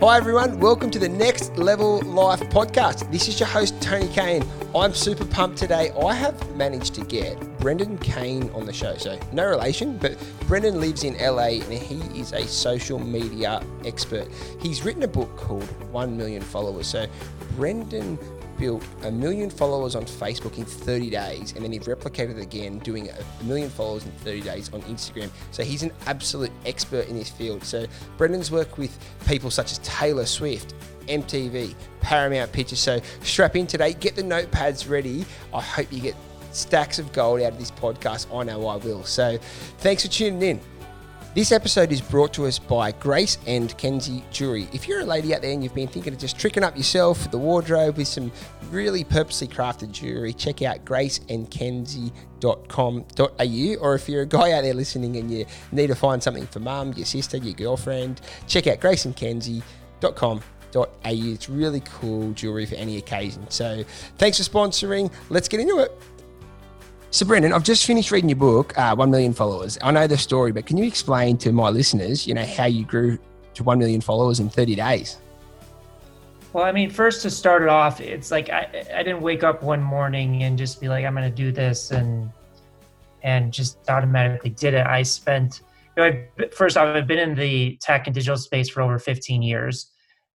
Hi, everyone. Welcome to the Next Level Life podcast. This is your host, Tony Kane. I'm super pumped today. I have managed to get Brendan Kane on the show. So, no relation, but Brendan lives in LA and he is a social media expert. He's written a book called 1 Million Followers. So, Brendan built a million followers on Facebook in 30 days, and then he replicated it again, doing a million followers in 30 days on Instagram. So he's an absolute expert in his field. So Brendan's worked with people such as Taylor Swift, MTV, Paramount Pictures. So strap in today, get the notepads ready. I hope you get stacks of gold out of this podcast. I know I will. So thanks for tuning in. This episode is brought to us by Grace and Kenzie Jewelry. If you're a lady out there and you've been thinking of just tricking up yourself the wardrobe with some really purposely crafted jewelry, check out graceandkenzie.com.au. Or if you're a guy out there listening and you need to find something for mum, your sister, your girlfriend, check out graceandkenzie.com.au. It's really cool jewelry for any occasion. So thanks for sponsoring. Let's get into it. So, Brendan, I've just finished reading your book, uh, One Million Followers. I know the story, but can you explain to my listeners, you know, how you grew to one million followers in 30 days? Well, I mean, first to start it off, it's like I, I didn't wake up one morning and just be like, I'm going to do this and and just automatically did it. I spent, you know, I, first off, I've been in the tech and digital space for over 15 years.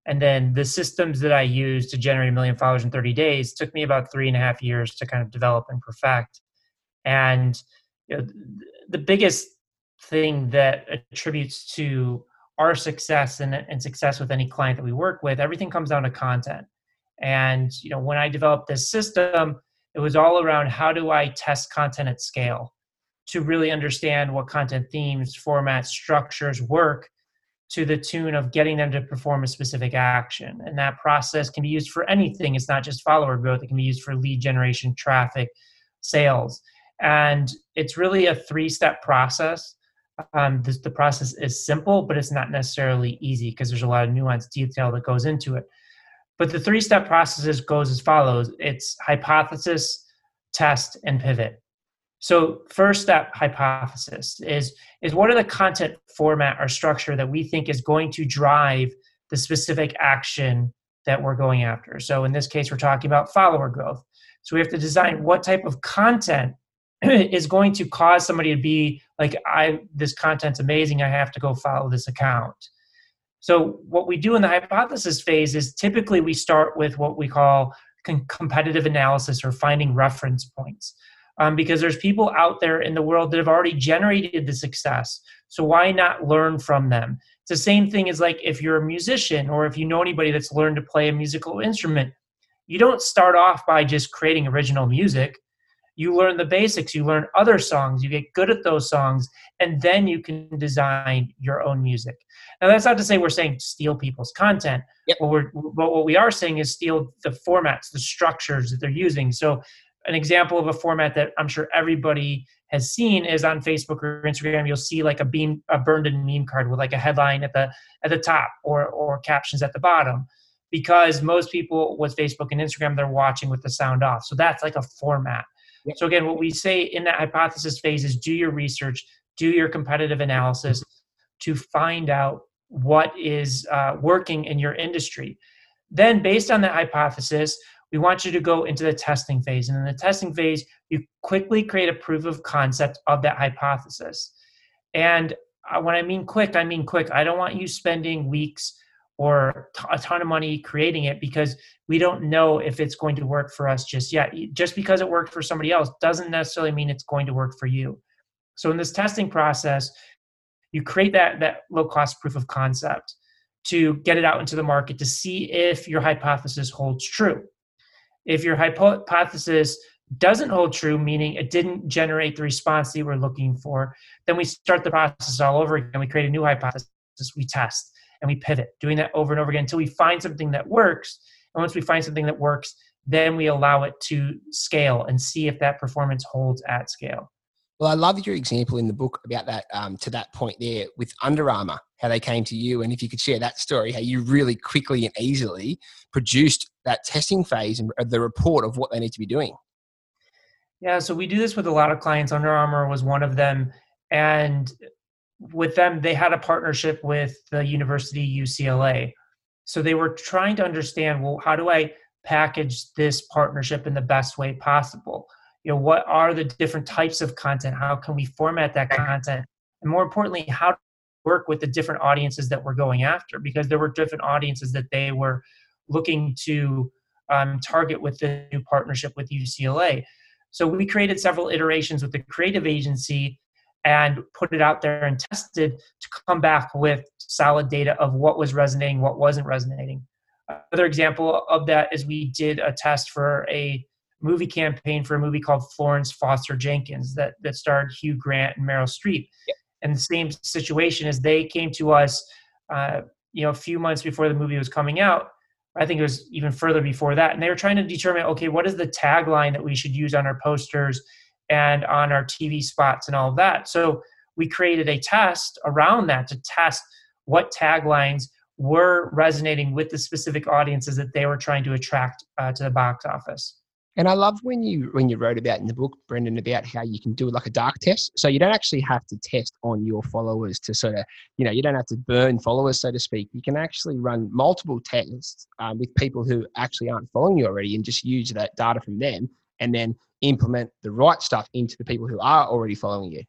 And then the systems that I use to generate a million followers in 30 days took me about three and a half years to kind of develop and perfect. And you know, the biggest thing that attributes to our success and, and success with any client that we work with, everything comes down to content. And you know, when I developed this system, it was all around how do I test content at scale to really understand what content themes, formats, structures work to the tune of getting them to perform a specific action. And that process can be used for anything. It's not just follower growth, it can be used for lead generation, traffic, sales. And it's really a three step process. Um, this, the process is simple, but it's not necessarily easy because there's a lot of nuanced detail that goes into it. But the three step process goes as follows it's hypothesis, test, and pivot. So, first step hypothesis is, is what are the content format or structure that we think is going to drive the specific action that we're going after? So, in this case, we're talking about follower growth. So, we have to design what type of content is going to cause somebody to be like i this content's amazing i have to go follow this account. So what we do in the hypothesis phase is typically we start with what we call con- competitive analysis or finding reference points. Um, because there's people out there in the world that have already generated the success so why not learn from them? It's the same thing as like if you're a musician or if you know anybody that's learned to play a musical instrument you don't start off by just creating original music you learn the basics you learn other songs you get good at those songs and then you can design your own music. Now that's not to say we're saying steal people's content yep. what we're but what we are saying is steal the formats the structures that they're using. So an example of a format that i'm sure everybody has seen is on facebook or instagram you'll see like a beam a burned in meme card with like a headline at the at the top or or captions at the bottom. Because most people with facebook and instagram they're watching with the sound off. So that's like a format so again, what we say in that hypothesis phase is do your research, do your competitive analysis to find out what is uh, working in your industry. Then, based on that hypothesis, we want you to go into the testing phase. And in the testing phase, you quickly create a proof of concept of that hypothesis. And uh, when I mean quick, I mean quick. I don't want you spending weeks or a ton of money creating it because we don't know if it's going to work for us just yet. Just because it worked for somebody else doesn't necessarily mean it's going to work for you. So in this testing process, you create that that low cost proof of concept to get it out into the market to see if your hypothesis holds true. If your hypothesis doesn't hold true, meaning it didn't generate the response that you were looking for, then we start the process all over again. We create a new hypothesis, we test and we pivot, doing that over and over again until we find something that works. And once we find something that works, then we allow it to scale and see if that performance holds at scale. Well, I love your example in the book about that um, to that point there with Under Armour, how they came to you, and if you could share that story, how you really quickly and easily produced that testing phase and the report of what they need to be doing. Yeah, so we do this with a lot of clients. Under Armour was one of them, and with them, they had a partnership with the University UCLA. So they were trying to understand, well, how do I package this partnership in the best way possible? You know, what are the different types of content? How can we format that content? And more importantly, how to work with the different audiences that we're going after? Because there were different audiences that they were looking to um, target with the new partnership with UCLA. So we created several iterations with the creative agency and put it out there and tested to come back with solid data of what was resonating, what wasn't resonating. Another example of that is we did a test for a movie campaign for a movie called Florence Foster Jenkins that, that starred Hugh Grant and Meryl Streep. Yep. And the same situation is they came to us, uh, you know, a few months before the movie was coming out. I think it was even further before that. And they were trying to determine, okay, what is the tagline that we should use on our posters and on our TV spots and all of that. So we created a test around that to test what taglines were resonating with the specific audiences that they were trying to attract uh, to the box office. And I love when you when you wrote about in the book, Brendan, about how you can do like a dark test. So you don't actually have to test on your followers to sort of, you know, you don't have to burn followers, so to speak. You can actually run multiple tests um, with people who actually aren't following you already, and just use that data from them, and then implement the right stuff into the people who are already following you.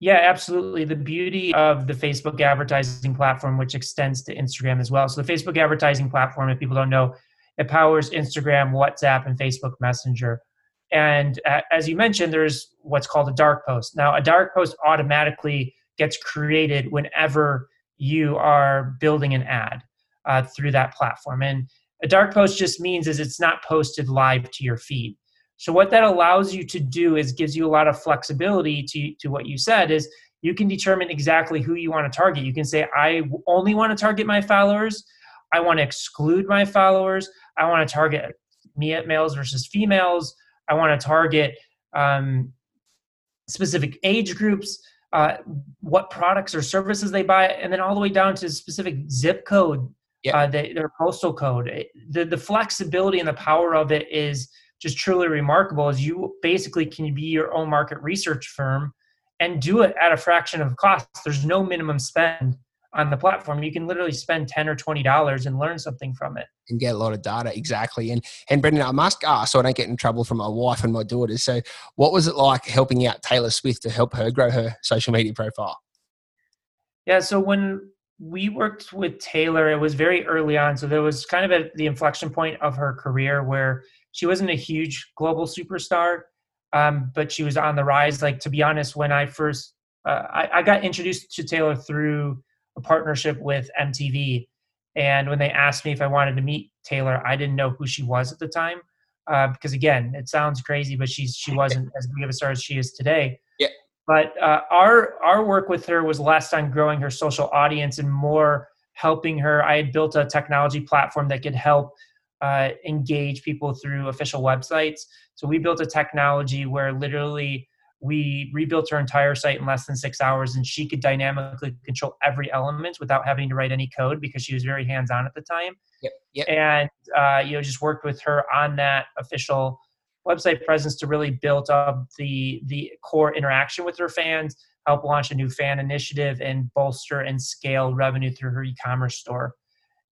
Yeah, absolutely. The beauty of the Facebook advertising platform, which extends to Instagram as well. So, the Facebook advertising platform, if people don't know, it powers Instagram, WhatsApp, and Facebook Messenger. And as you mentioned, there's what's called a dark post. Now, a dark post automatically gets created whenever you are building an ad uh, through that platform. And a dark post just means is it's not posted live to your feed. So what that allows you to do is gives you a lot of flexibility to, to what you said is you can determine exactly who you want to target. You can say, I only want to target my followers. I want to exclude my followers. I want to target males versus females. I want to target um, specific age groups, uh, what products or services they buy, and then all the way down to specific zip code, yeah. uh, their postal code. The, the flexibility and the power of it is – just truly remarkable is you basically can be your own market research firm and do it at a fraction of cost. There's no minimum spend on the platform. You can literally spend ten or twenty dollars and learn something from it. And get a lot of data, exactly. And and Brendan, I must ask, so I don't get in trouble from my wife and my daughters. So, what was it like helping out Taylor Swift to help her grow her social media profile? Yeah, so when we worked with Taylor, it was very early on. So there was kind of at the inflection point of her career where she wasn't a huge global superstar, um, but she was on the rise. Like to be honest, when I first uh, I, I, got introduced to Taylor through a partnership with MTV, and when they asked me if I wanted to meet Taylor, I didn't know who she was at the time. Uh, because again, it sounds crazy, but she's she wasn't as big of a star as she is today. But uh, our our work with her was less on growing her social audience and more helping her. I had built a technology platform that could help uh, engage people through official websites. So we built a technology where literally we rebuilt her entire site in less than six hours, and she could dynamically control every element without having to write any code because she was very hands-on at the time. Yep. Yep. And uh, you know, just worked with her on that official website presence to really build up the the core interaction with her fans, help launch a new fan initiative, and bolster and scale revenue through her e-commerce store.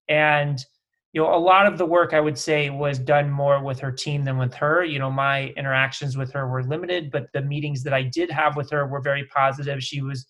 And you know, a lot of the work I would say was done more with her team than with her. You know, my interactions with her were limited, but the meetings that I did have with her were very positive. She was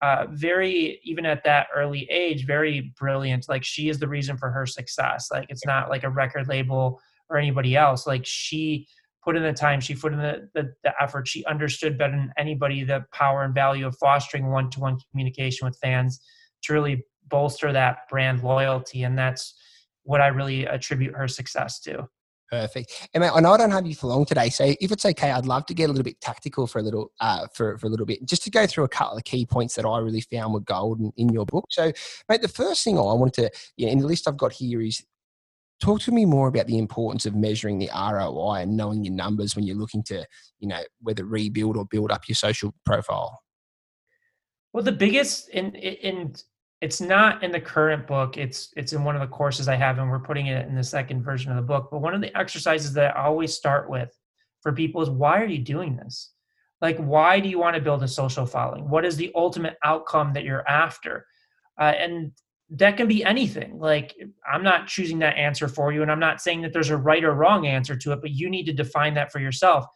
uh, very, even at that early age, very brilliant. Like she is the reason for her success. Like it's not like a record label or anybody else. Like she put in the time, she put in the, the, the effort. She understood better than anybody the power and value of fostering one-to-one communication with fans to really bolster that brand loyalty. And that's what I really attribute her success to. Perfect. And I know I don't have you for long today, so if it's okay, I'd love to get a little bit tactical for a little uh, for, for a little bit, just to go through a couple of key points that I really found were golden in, your book. So, mate, the first thing I wanted to, know, in the list I've got here is talk to me more about the importance of measuring the ROI and knowing your numbers when you're looking to, you know, whether rebuild or build up your social profile. Well, the biggest in in it's not in the current book it's it's in one of the courses i have and we're putting it in the second version of the book but one of the exercises that i always start with for people is why are you doing this? Like why do you want to build a social following? What is the ultimate outcome that you're after? Uh, and that can be anything. Like, I'm not choosing that answer for you, and I'm not saying that there's a right or wrong answer to it, but you need to define that for yourself.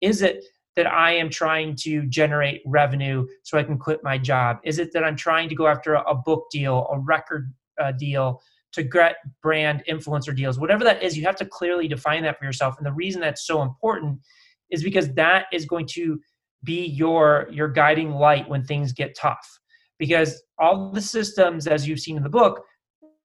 Is it that I am trying to generate revenue so I can quit my job? Is it that I'm trying to go after a, book deal, a record uh, deal, to get brand influencer deals? Whatever that is, you have to clearly define that for yourself. And the reason that's so important is because that is going to be your your guiding light when things get tough because all the systems as you've seen in the book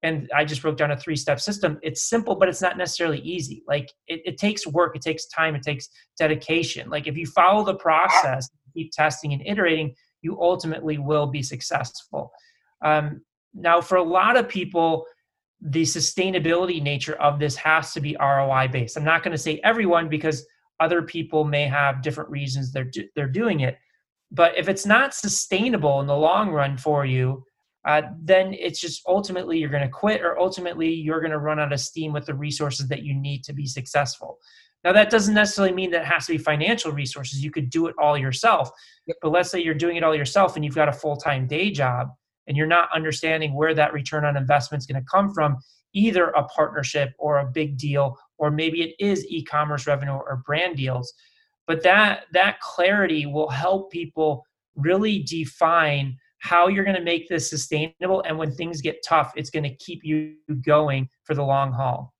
and i just broke down a three step system it's simple but it's not necessarily easy. Like it, it, takes work it takes time it takes dedication. Like if you follow the process keep testing and iterating you ultimately will be successful. Um, now for a lot of people the sustainability nature of this has to be roi based. I'm not going to say everyone because other people may have different reasons they're they're doing it but if it's not sustainable in the long run for you, uh, then it's just ultimately you're going to quit or ultimately you're going to run out of steam with the resources that you need to be successful. Now, that doesn't necessarily mean that it has to be financial resources. You could do it all yourself. But let's say you're doing it all yourself and you've got a full time day job and you're not understanding where that return on investment is going to come from, either a partnership or a big deal, or maybe it is e commerce revenue or brand deals but that that clarity will help people really define how you're going to make this sustainable and when things get tough it's going to keep you going for the long haul.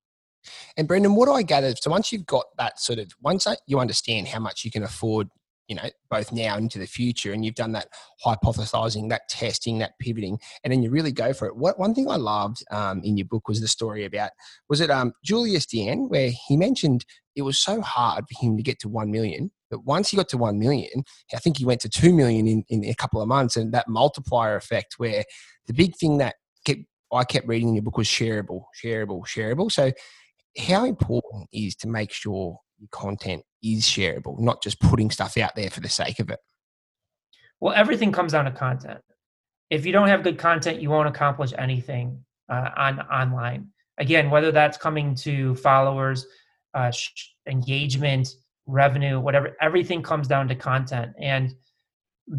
And brendan what do i gather so once you've got that sort of once you understand how much you can afford you know both now into the future and you've done that hypothesizing that testing that pivoting and then you really go for it. What one thing i loved um, in your book was the story about was it um, Julius Dein where he mentioned it was so hard for him to get to 1 million but once he got to 1 million i think he went to 2 million in, in a couple of months and that multiplier effect where the big thing that kept i kept reading in your book was shareable shareable shareable. So how important is to make sure your content is shareable, not just putting stuff out there for the sake of it? Well, everything comes down to content. If you don't have good content, you won't accomplish anything uh, on online. Again, whether that's coming to followers, uh, engagement, revenue, whatever, everything comes down to content. And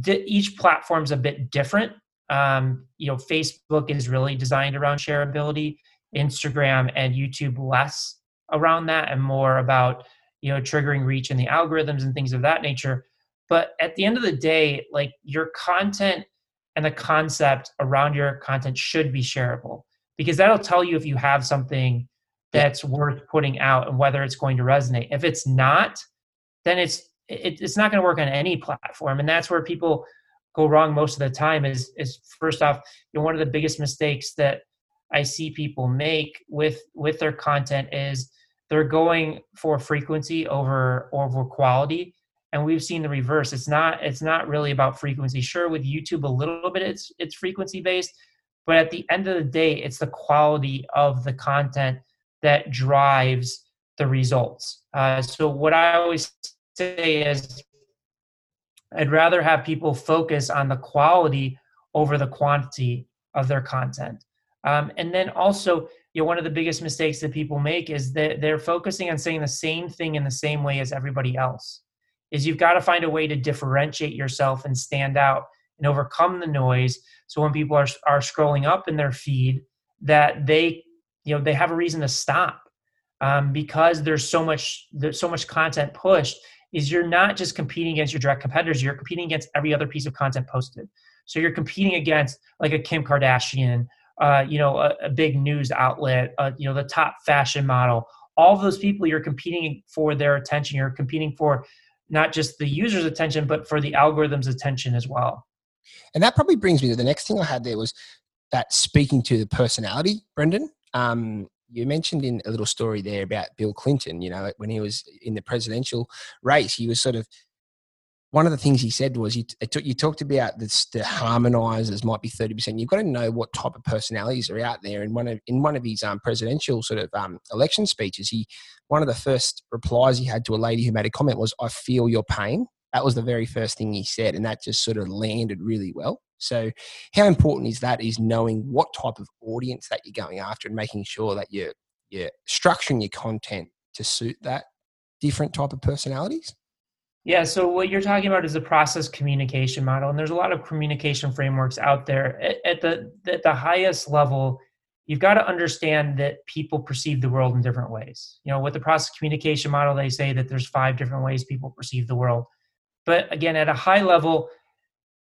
th- each platform's a bit different. Um, you know, Facebook is really designed around shareability. Instagram and YouTube less around that, and more about you know triggering reach and the algorithms and things of that nature. But at the end of the day like your content and the concept around your content should be shareable because that'll tell you if you have something that's worth putting out and whether it's going to resonate. If it's not then it's it, it's not going to work on any platform and that's where people go wrong most of the time is is first off you know one of the biggest mistakes that i see people make with with their content is they're going for frequency over over quality. And we've seen the reverse. It's not it's not really about frequency. Sure with youtube a little bit it's it's frequency based but at the end of the day it's the quality of the content that drives the results. Uh, so what i always say is i'd rather have people focus on the quality over the quantity of their content um, and then also you know one of the biggest mistakes that people make is that they're focusing on saying the same thing in the same way as everybody else is you've got to find a way to differentiate yourself and stand out and overcome the noise. So when people are, are scrolling up in their feed that they you know they have a reason to stop um, because there's so much there's so much content pushed is you're not just competing against your direct competitors you're competing against every other piece of content posted. So you're competing against like a kim kardashian uh, you know, a, a, big news outlet, uh, you know, the top fashion model, all those people you're competing for their attention. You're competing for not just the user's attention, but for the algorithm's attention as well. And that probably brings me to the next thing I had there was that speaking to the personality, Brendan. Um, you mentioned in a little story there about Bill Clinton, you know, when he was in the presidential race, he was sort of one of the things he said was you, you talked about this, the harmonizers might be 30%. You've got to know what type of personalities are out there. And one of, in one of his um, presidential sort of um, election speeches, he, one of the first replies he had to a lady who made a comment was, I feel your pain. That was the very first thing he said. And that just sort of landed really well. So how important is that is knowing what type of audience that you're going after and making sure that you're, you're structuring your content to suit that different type of personalities? Yeah, so what you're talking about is the process communication model, and there's a lot of communication frameworks out there. At, at the at the highest level, you've got to understand that people perceive the world in different ways. You know, with the process communication model, they say that there's five different ways people perceive the world. But again, at a high level,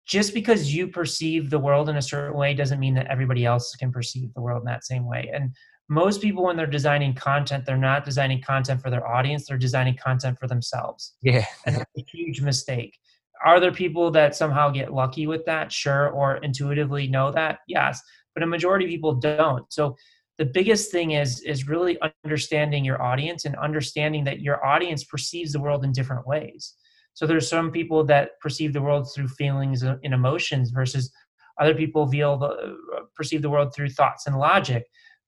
just because you perceive the world in a certain way doesn't mean that everybody else can perceive the world in that same way. And most people when they're designing content they're not designing content for their audience they're designing content for themselves. Yeah. And that's a huge mistake. Are there people that somehow get lucky with that? Sure or intuitively know that? Yes but a majority of people don't. So the biggest thing is is really understanding your audience and understanding that your audience perceives the world in different ways. So there's some people that perceive the world through feelings and emotions versus other people feel the, perceive the world through thoughts and logic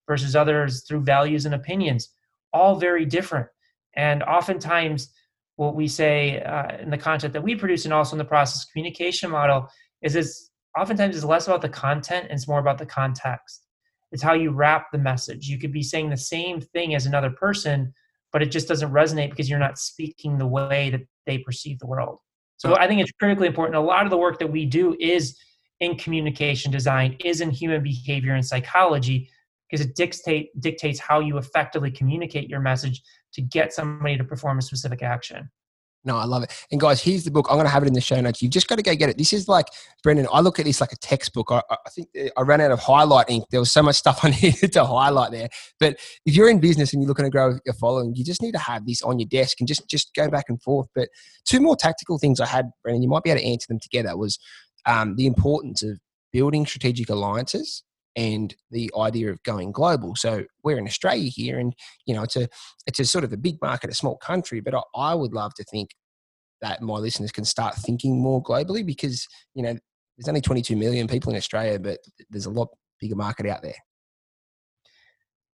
versus others through values and opinions, all very different. And oftentimes, what we say uh, in the content that we produce and also in the process communication model is it's oftentimes it's less about the content and it's more about the context. It's how you wrap the message. You could be saying the same thing as another person, but it just doesn't resonate because you're not speaking the way that they perceive the world. So I think it's critically important. A lot of the work that we do is in communication design, is in human behavior and psychology, because it dictate dictates how you effectively communicate your message to get somebody to perform a specific action. No, I love it. And guys, here's the book. I'm going to have it in the show notes. You've just got to go get it. This is like, Brendan, I look at this like a textbook. I, I think I ran out of highlight ink. There was so much stuff I needed to highlight there. But if you're in business and you're looking to grow your following, you just need to have this on your desk and just, just go back and forth. But two more tactical things I had, Brendan, you might be able to answer them together was um, the importance of building strategic alliances and the idea of going global. So we're in Australia here, and you know it's a it's a sort of a big market, a small country. But I, I would love to think that my listeners can start thinking more globally because you know there's only 22 million people in Australia, but there's a lot bigger market out there.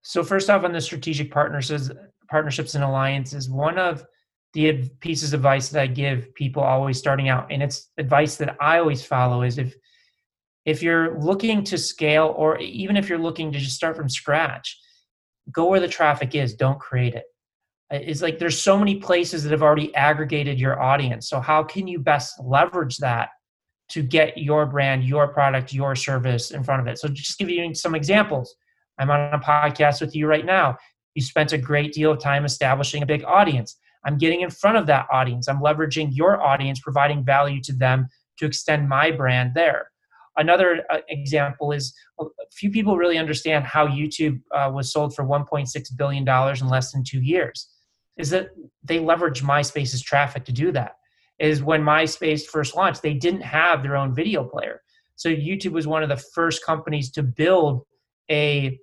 So first off, on the strategic partnerships, partnerships and alliances, one of the pieces of advice that I give people always starting out, and it's advice that I always follow, is if if you're looking to scale or even if you're looking to just start from scratch go where the traffic is don't create it. Uh, it's like there's so many places that have already aggregated your audience. So how can you best leverage that to get your brand your product your service in front of it? So just give you some examples. I'm on a podcast with you right now. You spent a great deal of time establishing a big audience. I'm getting in front of that audience. I'm leveraging your audience providing value to them to extend my brand there Another uh, example is a few people really understand how YouTube uh, was sold for 1.6 billion dollars in less than two years. Is that they leveraged MySpace's traffic to do that? Is when MySpace first launched, they didn't have their own video player, so YouTube was one of the first companies to build a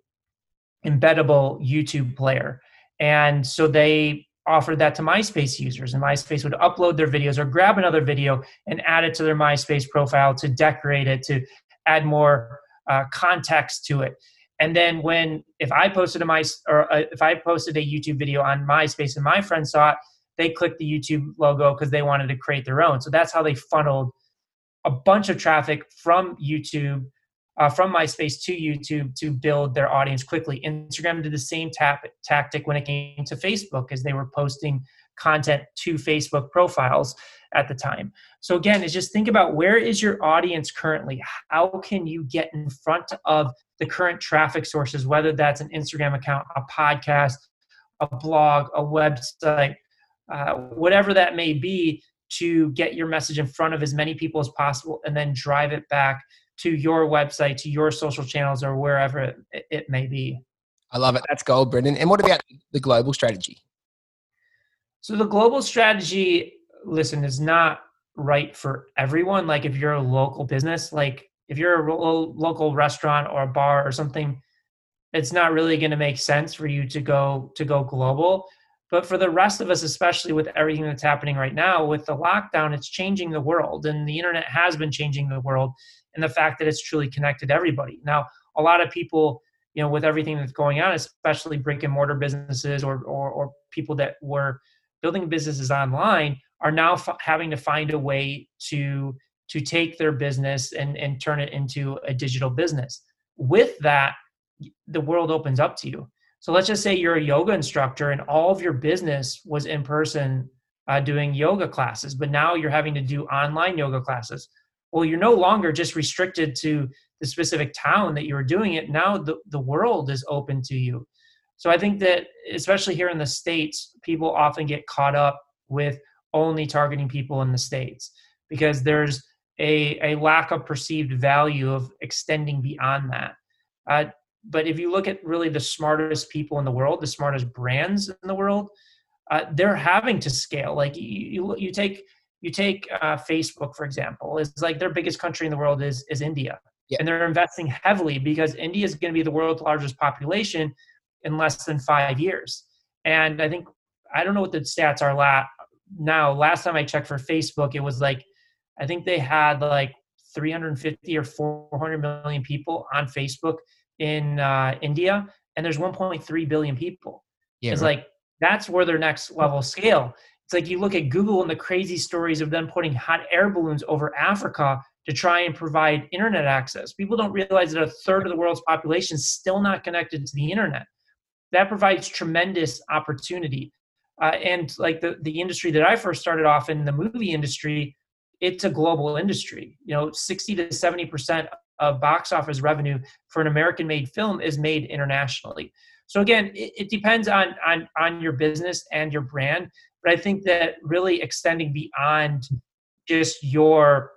embeddable YouTube player, and so they offered that to MySpace users, and MySpace would upload their videos or grab another video and add it to their MySpace profile to decorate it, to add more uh, context to it. And then when if I posted a my or uh, if I posted a YouTube video on MySpace and my friends saw it, they clicked the YouTube logo because they wanted to create their own. So that's how they funneled a bunch of traffic from YouTube uh, from MySpace to YouTube to build their audience quickly. Instagram did the same tap, tactic when it came to Facebook, as they were posting content to Facebook profiles at the time. So again, is just think about where is your audience currently? How can you get in front of the current traffic sources, whether that's an Instagram account, a podcast, a blog, a website, uh, whatever that may be, to get your message in front of as many people as possible, and then drive it back to your website, to your social channels, or wherever it, it may be. I love it. That's gold, Brendan. And what about the global strategy? So the global strategy, listen, is not right for everyone. Like if you're a local business, like if you're a local restaurant or a bar or something, it's not really going to make sense for you to go to go global. But for the rest of us, especially with everything that's happening right now with the lockdown, it's changing the world, and the internet has been changing the world and the fact that it's truly connected everybody. Now, a lot of people, you know, with everything that's going on, especially brick and mortar businesses or, or, or people that were building businesses online, are now f- having to find a way to to take their business and, and turn it into a digital business. With that, the world opens up to you. So let's just say you're a yoga instructor and all of your business was in person uh, doing yoga classes, but now you're having to do online yoga classes. Well, you're no longer just restricted to the specific town that you were doing it. Now the, the world is open to you. So I think that, especially here in the States, people often get caught up with only targeting people in the States because there's a, a lack of perceived value of extending beyond that. Uh, but if you look at really the smartest people in the world, the smartest brands in the world, uh, they're having to scale. Like you, you, you take you take uh, Facebook for example. It's like their biggest country in the world is is India, and they're investing heavily because India is going to be the world's largest population in less than five years. And I think I don't know what the stats are la- now. Last time I checked for Facebook, it was like I think they had like 350 or 400 million people on Facebook in uh, India, and there's 1.3 billion people. Yeah, it's right. like that's where their next level scale. It's like you look at Google and the crazy stories of them putting hot air balloons over Africa to try and provide internet access. People don't realize that a third of the world's population is still not connected to the internet. That provides tremendous opportunity. Uh, and like the, the industry that I first started off in, the movie industry, it's a global industry. You know, 60 to 70% of box office revenue for an American made film is made internationally. So again, it, it, depends on, on on your business and your brand, but I think that really extending beyond just your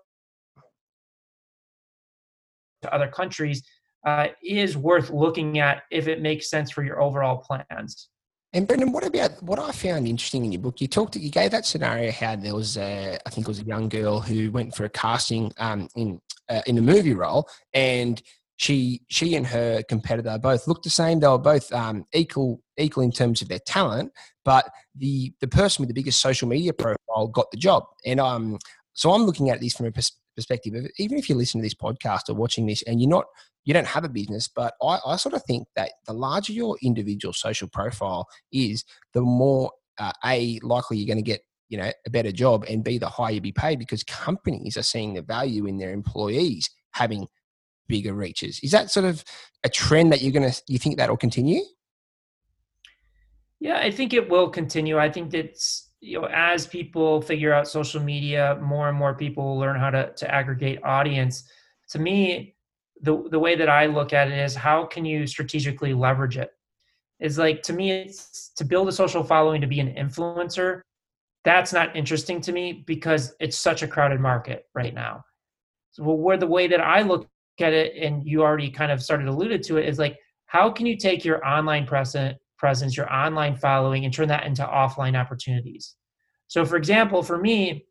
to other countries uh, is worth looking at if it makes sense for your overall plans. And Brendan, what about what I found interesting in your book? You talked, you gave that scenario how there was, a, I think it was a young girl who went for a casting um, in uh, in a movie role, and she she and her competitor both looked the same. They were both um, equal equal in terms of their talent, but the the person with the biggest social media profile got the job. And um, so I'm looking at this from a pers- perspective of even if you listen to this podcast or watching this, and you're not you don't have a business, but I, I sort of think that the larger your individual social profile is, the more uh, a likely you're going to get you know a better job, and b the higher you be paid because companies are seeing the value in their employees having bigger reaches. Is that sort of a trend that you're going to you think that will continue? Yeah, I think it will continue. I think that's you know as people figure out social media, more and more people will learn how to to aggregate audience. To me, the the way that I look at it is how can you strategically leverage it? Is like to me it's to build a social following to be an influencer. That's not interesting to me because it's such a crowded market right now. So where the way that I look at it, and you already kind of started alluded to it, is like how can you take your online present presence, your online following, and turn that into offline opportunities? So, for example, for me,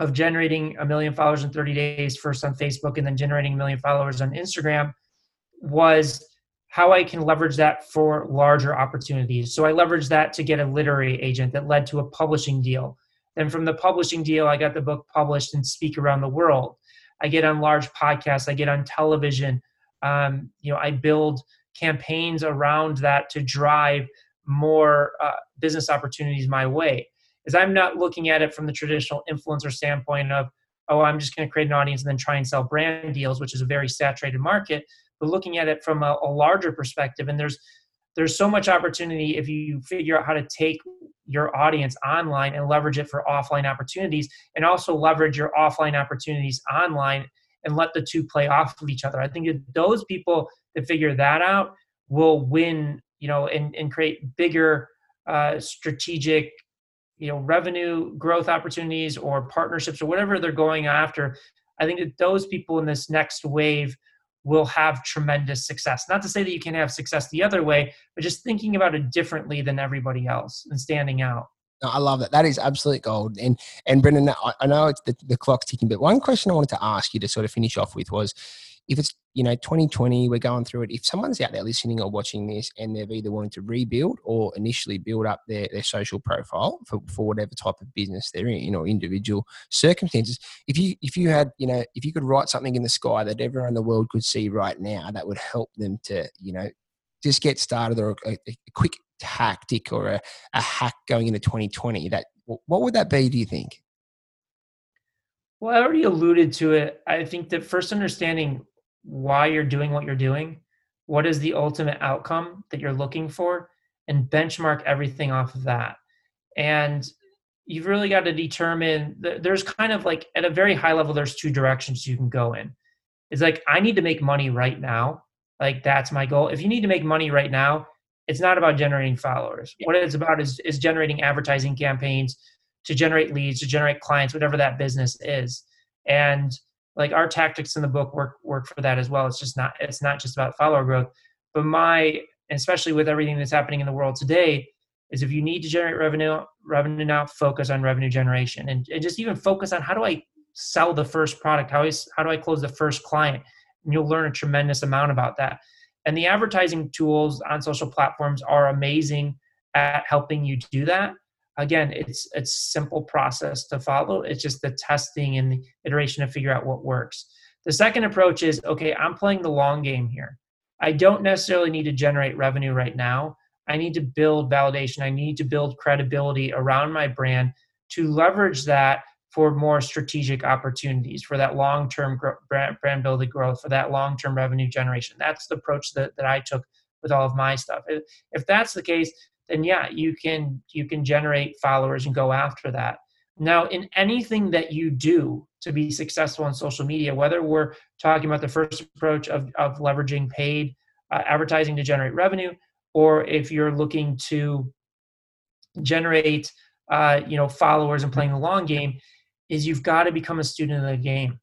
of generating a million followers in 30 days first on Facebook and then generating a million followers on Instagram was how I can leverage that for larger opportunities. So I leveraged that to get a literary agent that led to a publishing deal. Then from the publishing deal, I got the book published and speak around the world. I get on large podcasts, I get on television. Um, you know, I build campaigns around that to drive more uh, business opportunities my way is I'm not looking at it from the traditional influencer standpoint of, oh, I'm just going to create an audience and then try and sell brand deals, which is a very saturated market, but looking at it from a, a larger perspective. And there's there's so much opportunity if you figure out how to take your audience online and leverage it for offline opportunities and also leverage your offline opportunities online and let the two play off of each other. I think that those people that figure that out will win, you know, and, and create bigger uh, strategic you know revenue growth opportunities or partnerships or whatever they're going after i think that those people in this next wave will have tremendous success not to say that you can have success the other way but just thinking about it differently than everybody else and standing out I love that. That is absolute gold. And and Brendan, I, I know it's the, the clock's ticking, but one question I wanted to ask you to sort of finish off with was, if it's you know 2020 we're going through it if someone's out there listening or watching this and they've either wanted to rebuild or initially build up their, their social profile for, for whatever type of business they're in or individual circumstances if you if you had you know if you could write something in the sky that everyone in the world could see right now that would help them to you know just get started or a, a quick tactic or a, a hack going into 2020 that what would that be do you think well, I already alluded to it. I think that first understanding why you're doing what you're doing, what is the ultimate outcome that you're looking for, and benchmark everything off of that. And you've really got to determine there's kind of like at a very high level there's two directions you can go in. It's like i need to make money right now. Like that's my goal. If you need to make money right now it's not about generating followers. What it's about is, is generating advertising campaigns to generate leads to generate clients whatever that business is. And like our tactics in the book work work for that as well. It's just not it's not just about follower growth. But my especially with everything that's happening in the world today is if you need to generate revenue revenue now focus on revenue generation. And, and just even focus on how do i sell the first product? How, is, how do i close the first client? And you'll learn a tremendous amount about that. And the advertising tools on social platforms are amazing at helping you do that again it's it's simple process to follow it's just the testing and the iteration to figure out what works the second approach is okay i'm playing the long game here i don't necessarily need to generate revenue right now I need to build validation. I need to build credibility around my brand to leverage that for more strategic opportunities, for that long term brand, brand building growth, for that long term revenue generation. That's the approach that, that I took with all of my stuff. If that's the case, then yeah, you can you can generate followers and go after that. Now, in anything that you do to be successful on social media, whether we're talking about the first approach of, of leveraging paid uh, advertising to generate revenue, or if you're looking to generate uh, you know followers and playing the long game is you've got to become a student of the game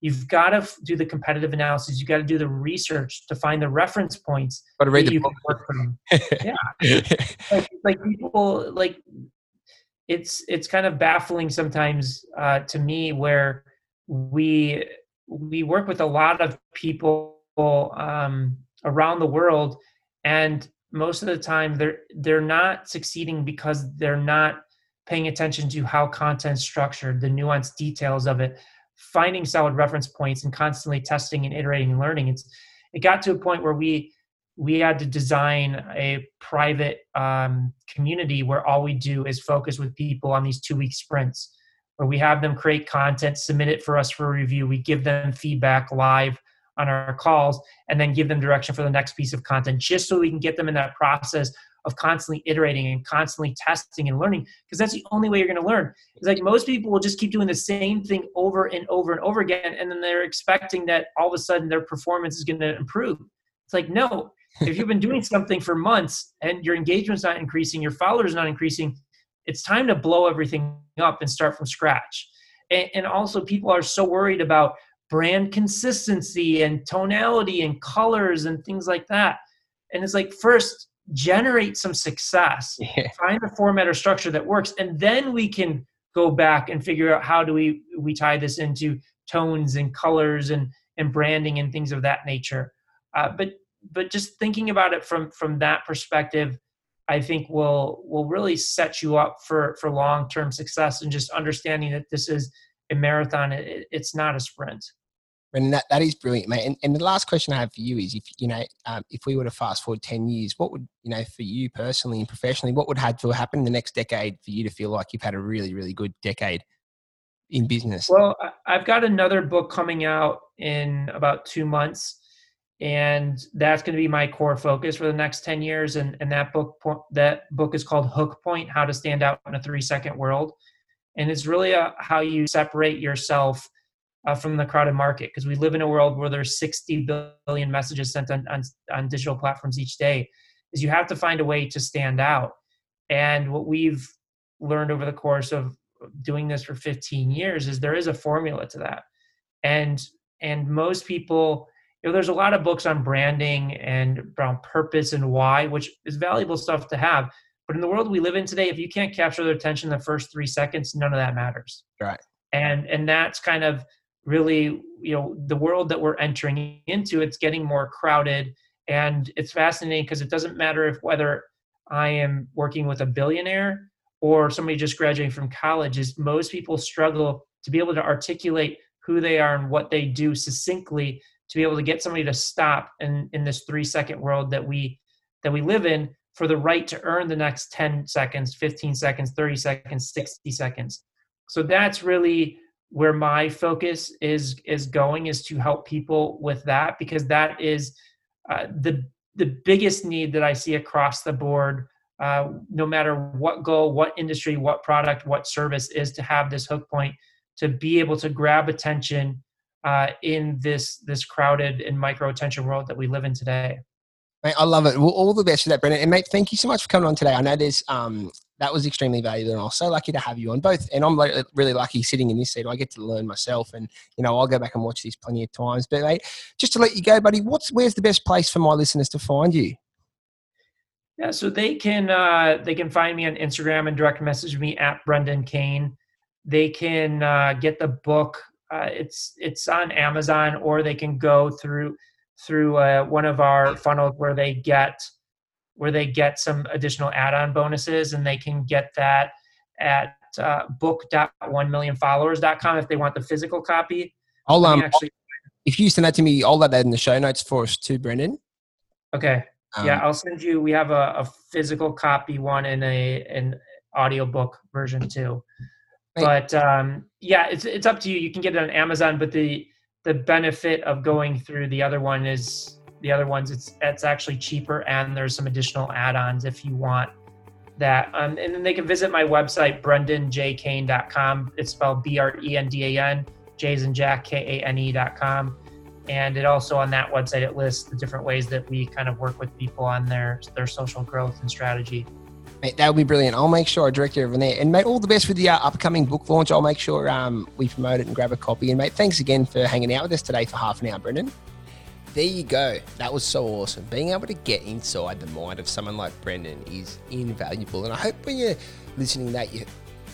you've got to do the competitive analysis. You've got to do the research to find the reference points but the you book. can work from. Yeah. Like, like people like it's it's kind of baffling sometimes uh, to me where we we work with a lot of people um, around the world and most of the time they're they're not succeeding because they're not paying attention to how content's structured the nuanced details of it finding solid reference points and constantly testing and iterating and learning. It's it got to a point where we we had to design a private um, community where all we do is focus with people on these two week sprints where we have them create content submit it for us for review. We give them feedback live on our calls and then give them direction for the next piece of content just so we can get them in that process of constantly iterating and constantly testing and learning because that's the only way you're going to learn. It's like most people will just keep doing the same thing over and over and over again and then they're expecting that all of a sudden their performance is going to improve. It's like no. If you've been doing something for months and your engagement's not increasing your followers not increasing it's time to blow everything up and start from scratch. And, and also people are so worried about brand consistency and tonality and colors and things like that. And it's like, first, generate some success, yeah. find a format or structure that works, and then we can go back and figure out how do we we tie this into tones and colors and and branding and things of that nature. Uh, but but just thinking about it from from that perspective, I think will will really set you up for for long term success and just understanding that this is a marathon. It, it's not a sprint. And that, that is brilliant, mate. And, and the last question I have for you is, if you know, um, if we were to fast forward ten years, what would you know for you personally and professionally, what would have to happen in the next decade for you to feel like you've had a really, really good decade in business? Well, I've got another book coming out in about two months, and that's going to be my core focus for the next ten years. And and that book that book is called Hook Point: How to Stand Out in a Three Second World, and it's really a, how you separate yourself uh, from the crowded market because we live in a world where there's 60 billion messages sent on, on, on digital platforms each day is you have to find a way to stand out. And what we've learned over the course of doing this for 15 years is there is a formula to that. And and most people you know there's a lot of books on branding and around purpose and why which is valuable stuff to have. But in the world we live in today if you can't capture their attention in the first three seconds none of that matters. Right. And and that's kind of really you know the world that we're entering into it's getting more crowded and it's fascinating because it doesn't matter if whether i am working with a billionaire or somebody just graduating from college is most people struggle to be able to articulate who they are and what they do succinctly to be able to get somebody to stop in, in this three second world that we that we live in for the right to earn the next 10 seconds 15 seconds 30 seconds 60 seconds. So that's really where my focus is is going is to help people with that because that is uh, the the biggest need that I see across the board uh, no matter what goal, what industry, what product, what service is to have this hook point to be able to grab attention uh, in this this crowded and micro attention world that we live in today. Mate, I love it. Well, all the best for that, Brendan. And mate, thank you so much for coming on today. I know there's um that was extremely valuable, and I was so lucky to have you on both. And I'm really lucky sitting in this seat. I get to learn myself, and you know I'll go back and watch these plenty of times. But mate, just to let you go, buddy, what's where's the best place for my listeners to find you? Yeah, so they can uh, they can find me on Instagram and direct message me at Brendan Kane. They can uh, get the book. Uh, it's it's on Amazon, or they can go through through uh, one of our funnels where they get where they get some additional add-on bonuses and they can get that at uh, book.1millionfollowers.com if they want the physical copy. I'll um actually if you send that to me i'll add that in the show notes for us too brendan. Okay. Um, yeah i'll send you we have a, a physical copy one and a an audiobook version too. But um yeah it's it's up to you. You can get it on amazon but the the benefit of going through the other one is the other ones it's it's actually cheaper and there's some additional add-ons if you want that um, and then they can visit my website brendanjkane.com it's spelled b-r-e-n-d-a-n j's and jack k-a-n-e.com and it also on that website it lists the different ways that we kind of work with people on their their social growth and strategy that would be brilliant. I'll make sure I direct over there. And mate, all the best with the uh, upcoming book launch. I'll make sure um, we promote it and grab a copy. And mate, thanks again for hanging out with us today for half an hour, Brendan. There you go. That was so awesome. Being able to get inside the mind of someone like Brendan is invaluable. And I hope when you're listening to that, you,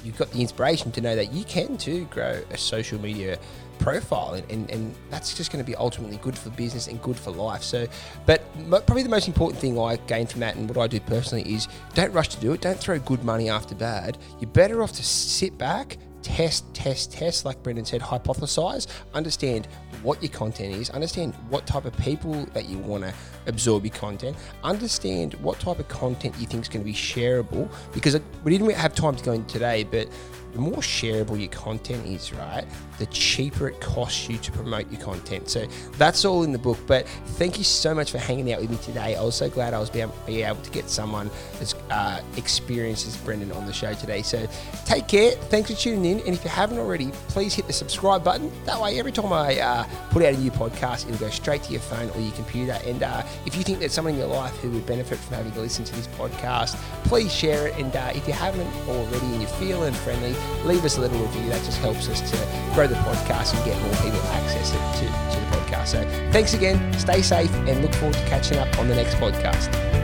you've got the inspiration to know that you can too grow a social media profile and, and, and that's just going to be ultimately good for business and good for life so but probably the most important thing i gained from that and what i do personally is don't rush to do it don't throw good money after bad you're better off to sit back test, test, test, like Brendan said, hypothesize, understand what your content is, understand what type of people that you want to absorb your content, understand what type of content you think is going to be shareable. Because we didn't have time to go into today, but the more shareable your content is, right, the cheaper it costs you to promote your content. So that's all in the book. But thank you so much for hanging out with me today. I was so glad I was being able to get someone as uh, experienced as Brendan on the show today. So take care. Thanks for tuning in. And if you haven't already, please hit the subscribe button. That way, every time I uh, put out a new podcast, it'll go straight to your phone or your computer. And uh, if you think there's someone in your life who would benefit from having to listen to this podcast, please share it. And uh, if you haven't already and you're feeling friendly, leave us a little review. That just helps us to grow the podcast and get more people access to, to the podcast. So thanks again. Stay safe and look forward to catching up on the next podcast.